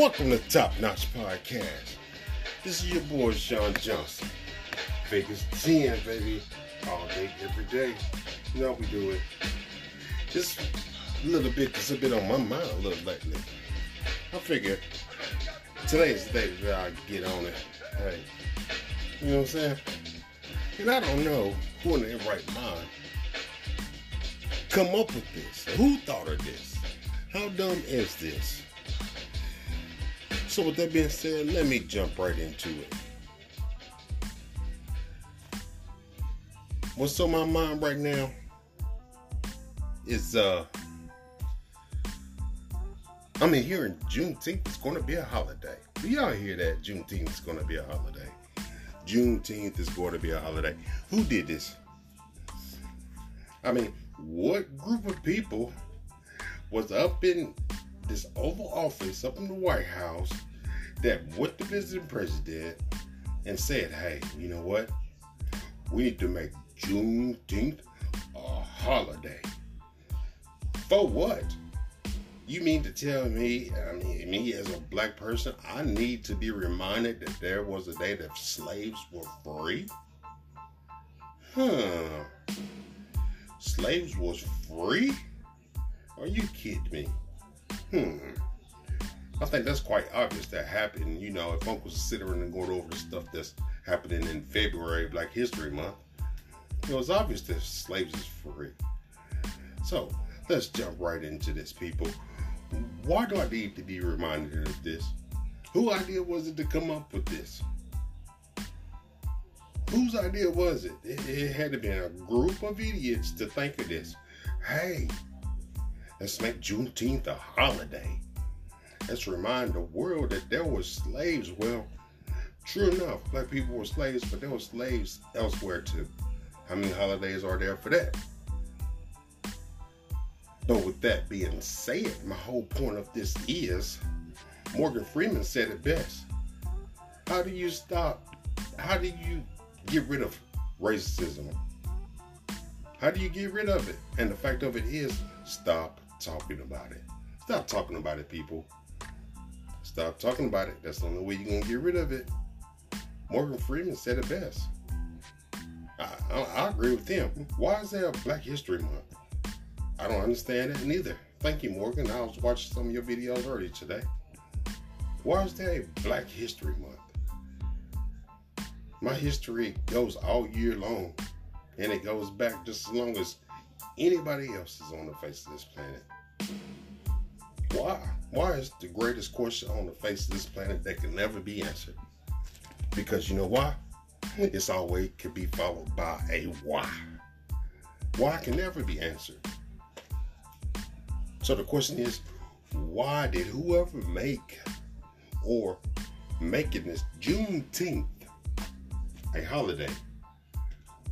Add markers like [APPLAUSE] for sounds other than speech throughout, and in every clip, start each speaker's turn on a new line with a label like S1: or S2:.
S1: Welcome to Top Notch Podcast. This is your boy Sean Johnson. Vegas 10, baby. All day, every day. You know we do it. Just a little bit, it's been on my mind a little lately. I figure today's the day that I get on it. Hey, you know what I'm saying? And I don't know who in their right mind come up with this. Who thought of this? How dumb is this? So with that being said, let me jump right into it. What's on my mind right now is uh I mean here hearing Juneteenth is gonna be a holiday. Do y'all hear that? Juneteenth is gonna be a holiday. Juneteenth is going to be a holiday. Who did this? I mean, what group of people was up in this Oval Office, up in the White House, that went to visit president and said, hey, you know what? We need to make Juneteenth a holiday. For what? You mean to tell me, I mean, me as a black person, I need to be reminded that there was a day that slaves were free? Huh. Slaves was free? Are you kidding me? Hmm. I think that's quite obvious that happened. You know, if Uncle's considering and going over the stuff that's happening in February, Black History Month, it was obvious that slaves is free. So let's jump right into this, people. Why do I need to be reminded of this? Whose idea was it to come up with this? Whose idea was it? It, it had to be a group of idiots to think of this. Hey, let's make Juneteenth a holiday. Let's remind the world that there were slaves. Well, true enough, black people were slaves, but there were slaves elsewhere too. How many holidays are there for that? But with that being said, my whole point of this is Morgan Freeman said it best. How do you stop? How do you get rid of racism? How do you get rid of it? And the fact of it is, stop talking about it. Stop talking about it, people. Stop talking about it. That's the only way you're going to get rid of it. Morgan Freeman said it best. I, I, I agree with him. Why is there a Black History Month? I don't understand it neither. Thank you, Morgan. I was watching some of your videos earlier today. Why is there a Black History Month? My history goes all year long, and it goes back just as long as anybody else is on the face of this planet. Why? Why is the greatest question on the face of this planet that can never be answered? Because you know why? It's always could be followed by a why. Why can never be answered. So the question is, why did whoever make or making this Juneteenth a holiday,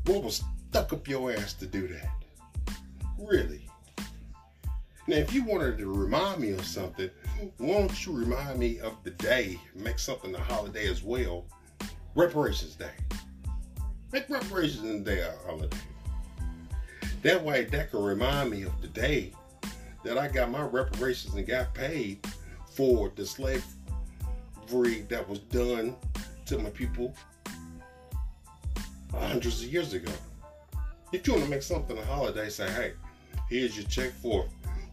S1: what was stuck up your ass to do that? Really? Now, if you wanted to remind me of something, won't you remind me of the day, make something a holiday as well, Reparations Day. Make Reparations Day a holiday. That way, that can remind me of the day that I got my reparations and got paid for the slavery that was done to my people hundreds of years ago. If you want to make something a holiday, say, hey, here's your check for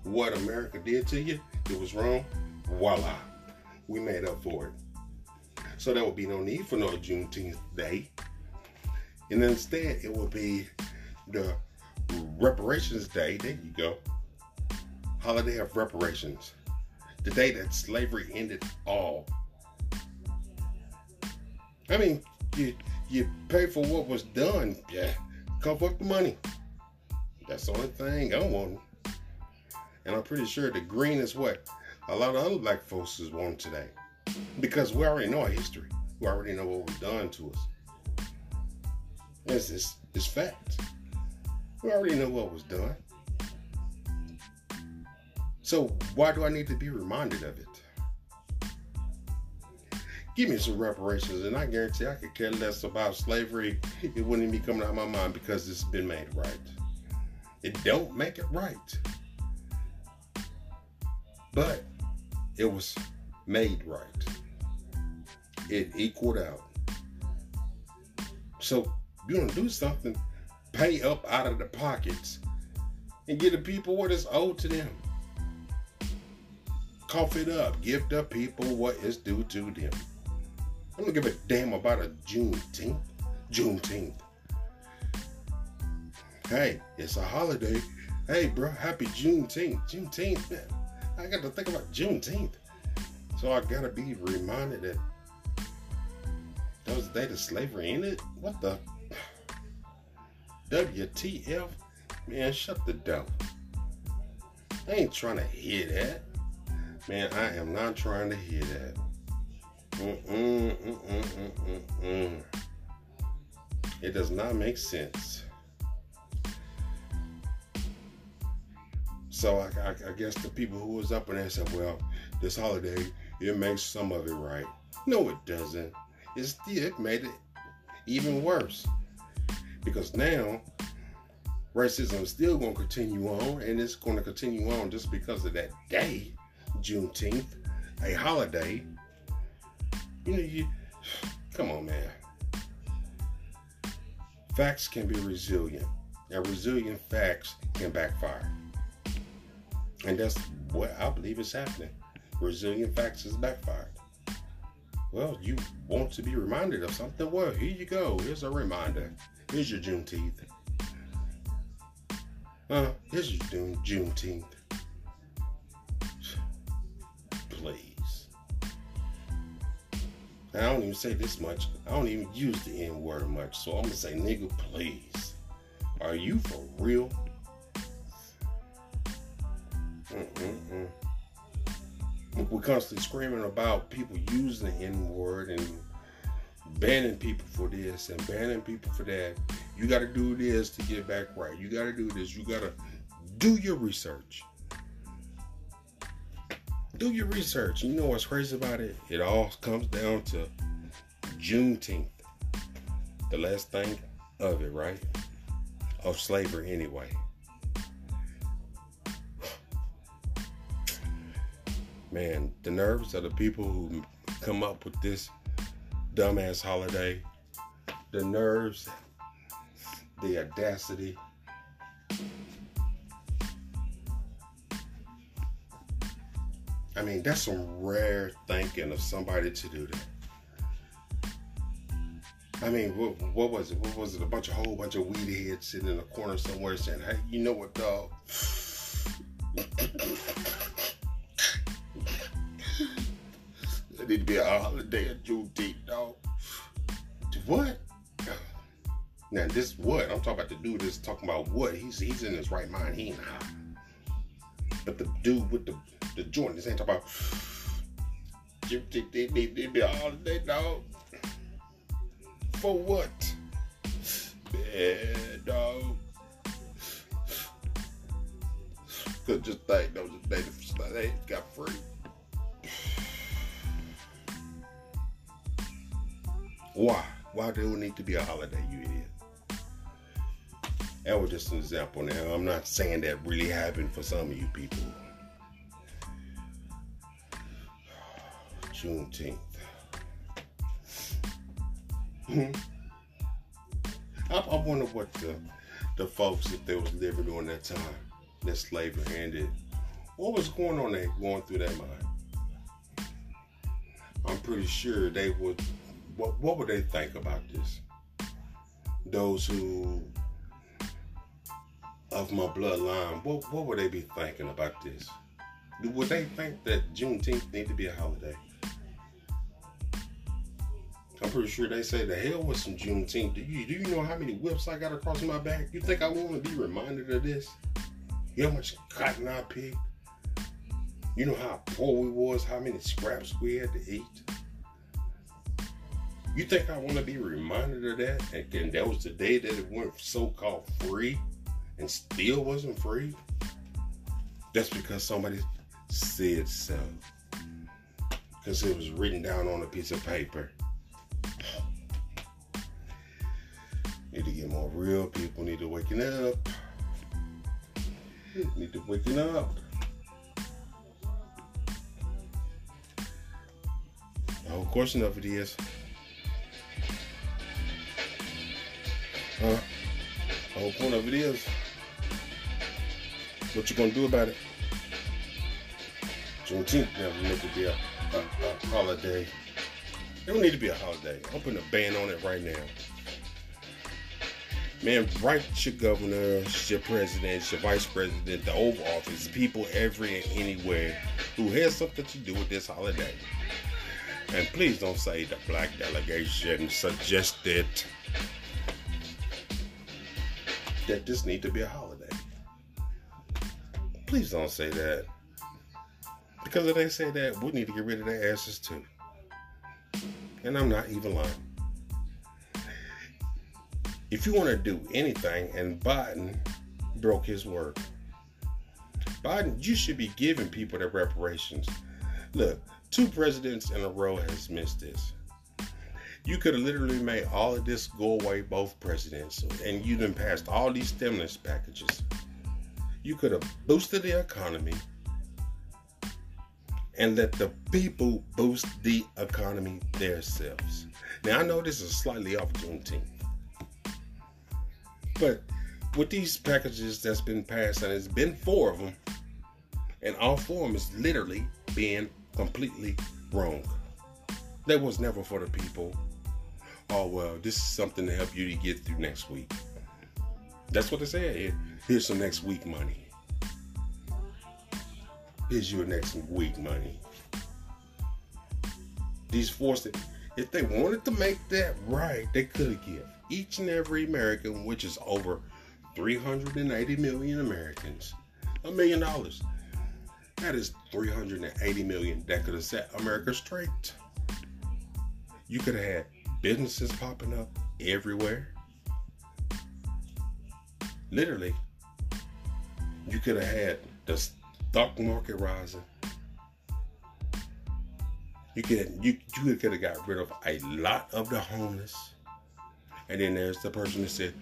S1: what America did to you. It was wrong. Voila. We made up for it. So there would be no need for no Juneteenth Day. And instead, it would be the Reparations Day. There you go holiday of reparations, the day that slavery ended all. I mean, you you pay for what was done, yeah, cover up the money. That's the only thing I'm want. And I'm pretty sure the green is what a lot of other black folks is wanting today. Because we already know our history. We already know what was done to us. It's, it's, it's fact. We already know what was done. So why do I need to be reminded of it? Give me some reparations, and I guarantee I could care less about slavery. It wouldn't even be coming out of my mind because it's been made right. It don't make it right. But it was made right. It equaled out. So you want to do something, pay up out of the pockets and give the people what is owed to them. Cough it up. Give the people what is due to them. I don't give a damn about a Juneteenth. Juneteenth. Hey, it's a holiday. Hey, bro, happy Juneteenth. Juneteenth, man. I got to think about Juneteenth. So I gotta be reminded that that was date of slavery, ain't it? What the WTF? Man, shut the door. I ain't trying to hear that. Man, I am not trying to hear that. Mm-mm, mm-mm, mm-mm, it does not make sense. So I, I, I, guess the people who was up in there said, well, this holiday, it makes some of it right. No, it doesn't. It's, it made it even worse. Because now, racism is still going to continue on, and it's going to continue on just because of that day, Juneteenth, a holiday. You know, you come on, man. Facts can be resilient, and resilient facts can backfire. And that's what I believe is happening. Resilient facts is backfired. Well, you want to be reminded of something? Well, here you go. Here's a reminder. Here's your Juneteenth. Uh, here's your June, Juneteenth. Please. I don't even say this much. I don't even use the N word much. So I'm going to say, nigga, please. Are you for real? We're constantly screaming about people using the N word and banning people for this and banning people for that. You got to do this to get back right. You got to do this. You got to do your research. Do your research. You know what's crazy about it? It all comes down to Juneteenth, the last thing of it, right? Of slavery, anyway. Man, the nerves of the people who come up with this dumbass holiday, the nerves, the audacity. I mean, that's some rare thinking of somebody to do that. I mean, what, what, was it? What was it? A bunch of whole bunch of weed heads sitting in a corner somewhere saying, "Hey, you know what, dog? Be a holiday of Juneteenth, dog. What? Now this what I'm talking about. The dude is talking about what he's he's in his right mind. He ain't high. But the dude with the the joint, this ain't talking about. Juneteenth they to be a holiday, dog. For what? Yeah, dog. Cause just think those native slaves got free. Why? Why do it need to be a holiday, you idiot? That was just an example now. I'm not saying that really happened for some of you people. Juneteenth. Hmm. I, I wonder what the the folks, if they was living during that time that slavery ended, what was going on there, going through their mind? I'm pretty sure they would what what would they think about this? Those who of my bloodline, what what would they be thinking about this? Would they think that Juneteenth need to be a holiday? I'm pretty sure they say the hell with some Juneteenth. Do you do you know how many whips I got across my back? You think I want to be reminded of this? You know how much cotton I picked? You know how poor we was, how many scraps we had to eat? You think I want to be reminded of that? And, that was the day that it went so-called free and still wasn't free? That's because somebody said so. Because it was written down on a piece of paper. [SIGHS] Need to get more real people. Need to waking up. Need to waking up. The whole question of it is, uh, the whole point of it is, what you gonna do about it? Juneteenth never meant to be a, a, a holiday. It don't need to be a holiday. I'm putting a ban on it right now. Man, write your governor, your president, your vice president, the Oval Office, people every and anywhere who has something to do with this holiday. And please don't say the black delegation suggested that this need to be a holiday. Please don't say that. Because if they say that, we need to get rid of their asses too. And I'm not even lying. If you want to do anything, and Biden broke his word, Biden, you should be giving people their reparations. Look, two presidents in a row has missed this. You could have literally made all of this go away, both presidents, and you done passed all these stimulus packages. You could have boosted the economy and let the people boost the economy themselves. Now I know this is slightly off Juneteenth, but with these packages that's been passed, and it's been four of them, and all four of them is literally being completely wrong. That was never for the people. Oh well, this is something to help you to get through next week. That's what they said. Here's some next week money. Here's your next week money. These forced if they wanted to make that right, they could have given each and every American, which is over 380 million Americans, a million dollars. That is 380 million that could have set America straight. You could have had businesses popping up everywhere. Literally, you could have had the stock market rising. You could you you could have got rid of a lot of the homeless. And then there's the person that said,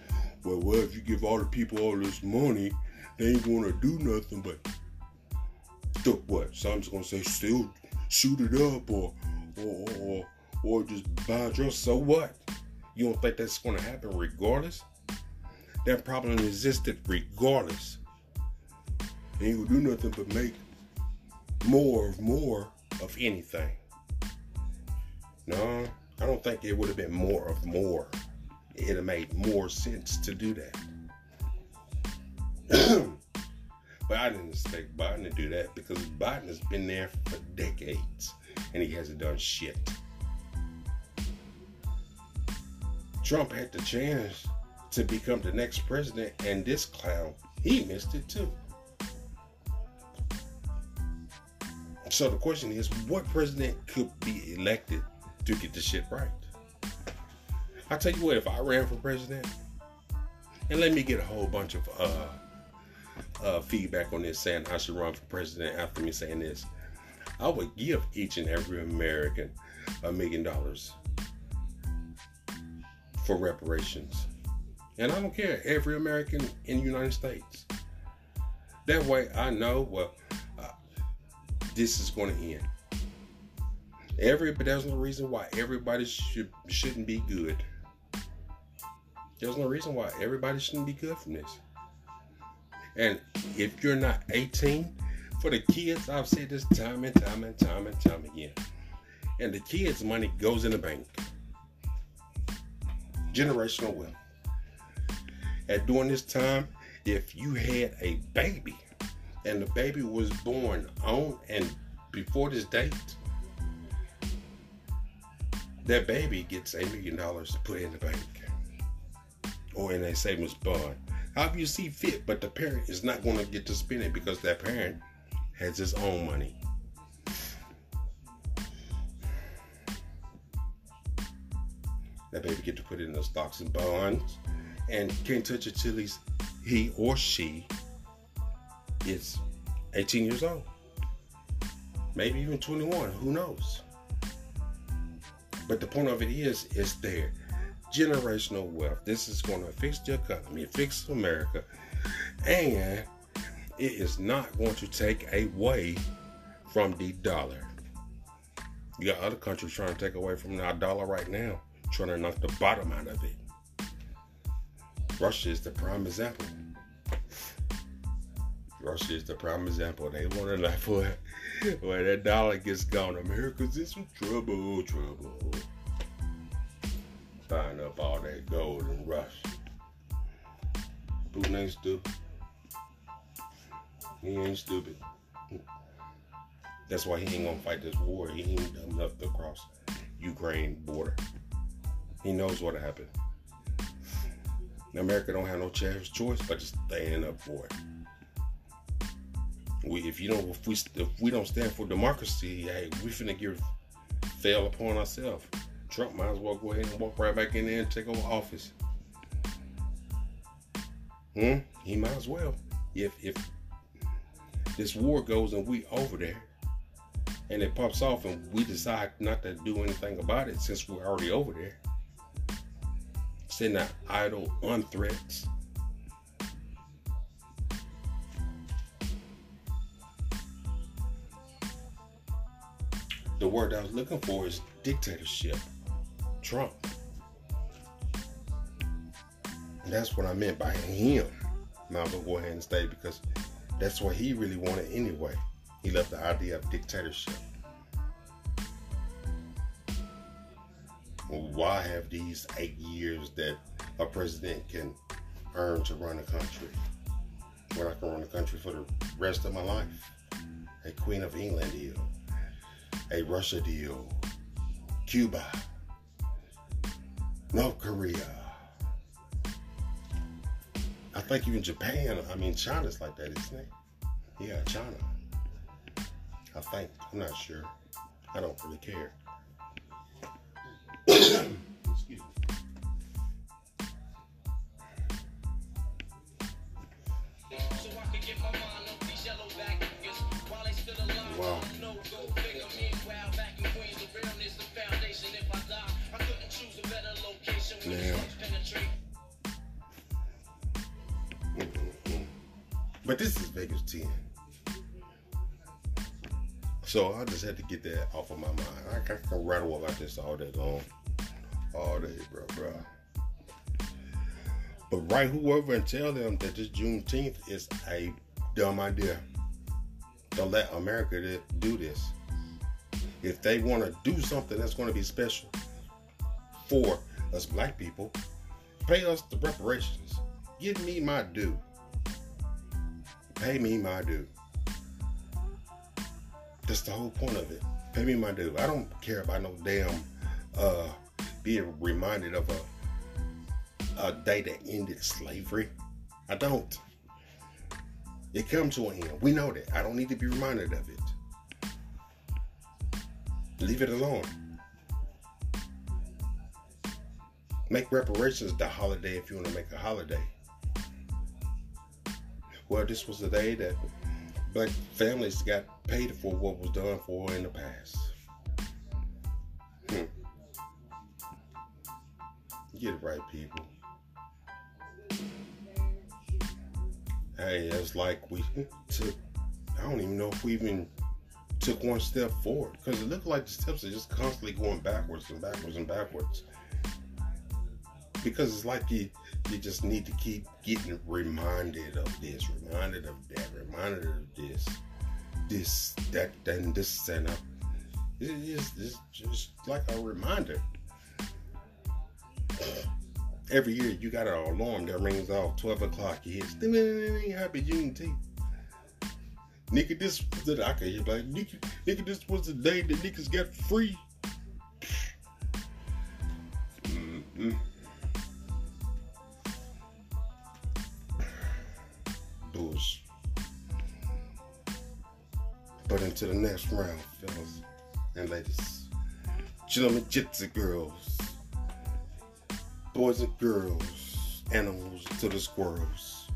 S1: Well, well, if you give all the people all this money, they ain't gonna do nothing but still what? Some's gonna say still shoot it up or or or, or just buy a dress. So what? You don't think that's gonna happen regardless? That problem existed regardless ain't gonna do nothing but make more of more of anything. No, I don't think it would have been more of more. It'd have made more sense to do that. but I didn't expect Biden to do that because Biden has been there for decades and he hasn't done shit. Trump had the chance to become the next president, and this clown, he missed it too. So the question is, what president could be elected to get the shit right? I tell you what, if I ran for president, and let me get a whole bunch of uh, uh, feedback on this saying I should run for president after me saying this, I would give each and every American a million dollars for reparations. And I don't care, every American in the United States. That way I know, well, uh, this is going to end. Every, but there's no reason why everybody should shouldn't be good. There's no reason why everybody shouldn't be good from this. And if you're not 18, for the kids, I've said this time and time and time and time again. And the kids' money goes in the bank. Generational wealth. At during this time, if you had a baby, and the baby was born on and before this date, that baby gets a million dollars to put in the bank or in a savings bond. However you see fit, but the parent is not going to get to spend it because that parent has his own money. That baby get to put it in the stocks and bonds and can't touch till he's he or she is 18 years old. Maybe even 21, who knows? But the point of it is, it's there. Generational wealth. This is going to fix the economy, fix America, and it is not going to take away from the dollar. You got other countries trying to take away from our dollar right now, trying to knock the bottom out of it. Russia is the prime example. Russia is the prime example. They want to like for where that dollar gets gone. America's in some trouble, trouble. Buying up all that gold and Russia. Putin ain't stupid. He ain't stupid. That's why he ain't gonna fight this war. He ain't dumb enough to cross Ukraine border. He knows what'll happen. America don't have no choice but to stand up for it. We, if you don't, if we, if we don't stand for democracy, hey, we finna give fail upon ourselves. Trump might as well go ahead and walk right back in there and take over office. Hmm? He might as well. If if this war goes and we over there, and it pops off, and we decide not to do anything about it since we're already over there, send out idle on threats the word I was looking for is dictatorship. Trump. And that's what I meant by him. Now I'm gonna go ahead and stay because that's what he really wanted anyway. He left the idea of dictatorship. Why have these eight years that a president can earn to run a country when I can run a country for the rest of my life? A Queen of England deal a Russia deal, Cuba, North Korea. I think even Japan, I mean, China's like that, isn't it? Yeah, China. I think. I'm not sure. I don't really care. But this is Vegas 10. So I just had to get that off of my mind. I, I can rattle about this all day long. All day, bro, bro. But write whoever and tell them that this Juneteenth is a dumb idea. Don't let America do this. If they want to do something that's going to be special for us black people, pay us the reparations. Give me my due. Pay me my due. That's the whole point of it. Pay me my due. I don't care about no damn uh being reminded of a a day that ended slavery. I don't. It comes to an end. We know that. I don't need to be reminded of it. Leave it alone. Make reparations the holiday if you want to make a holiday well, this was the day that black families got paid for what was done for in the past. Hmm. Get it right, people. Hey, it's like we took, I don't even know if we even took one step forward because it looked like the steps are just constantly going backwards and backwards and backwards. Because it's like you you just need to keep getting reminded of this, reminded of that, reminded of this, this, that, and this, and uh, it's, it's just like a reminder. Every year you got an alarm that rings off 12 o'clock. You hit happy Juneteenth. Nigga, this the I can hear like nigga, nigga, this was the day that niggas got free. Mm-mm. But into the next round, fellas and ladies, gentlemen, gypsy girls, boys and girls, animals to the squirrels.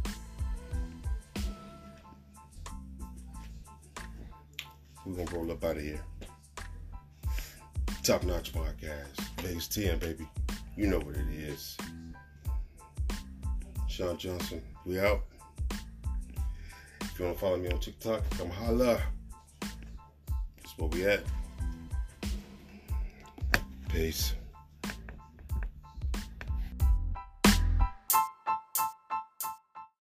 S1: We're gonna roll up out of here. Top notch podcast. Base 10, baby. You know what it is. Sean Johnson, we out. If you want to follow me on TikTok, come holla. That's where we at. Peace.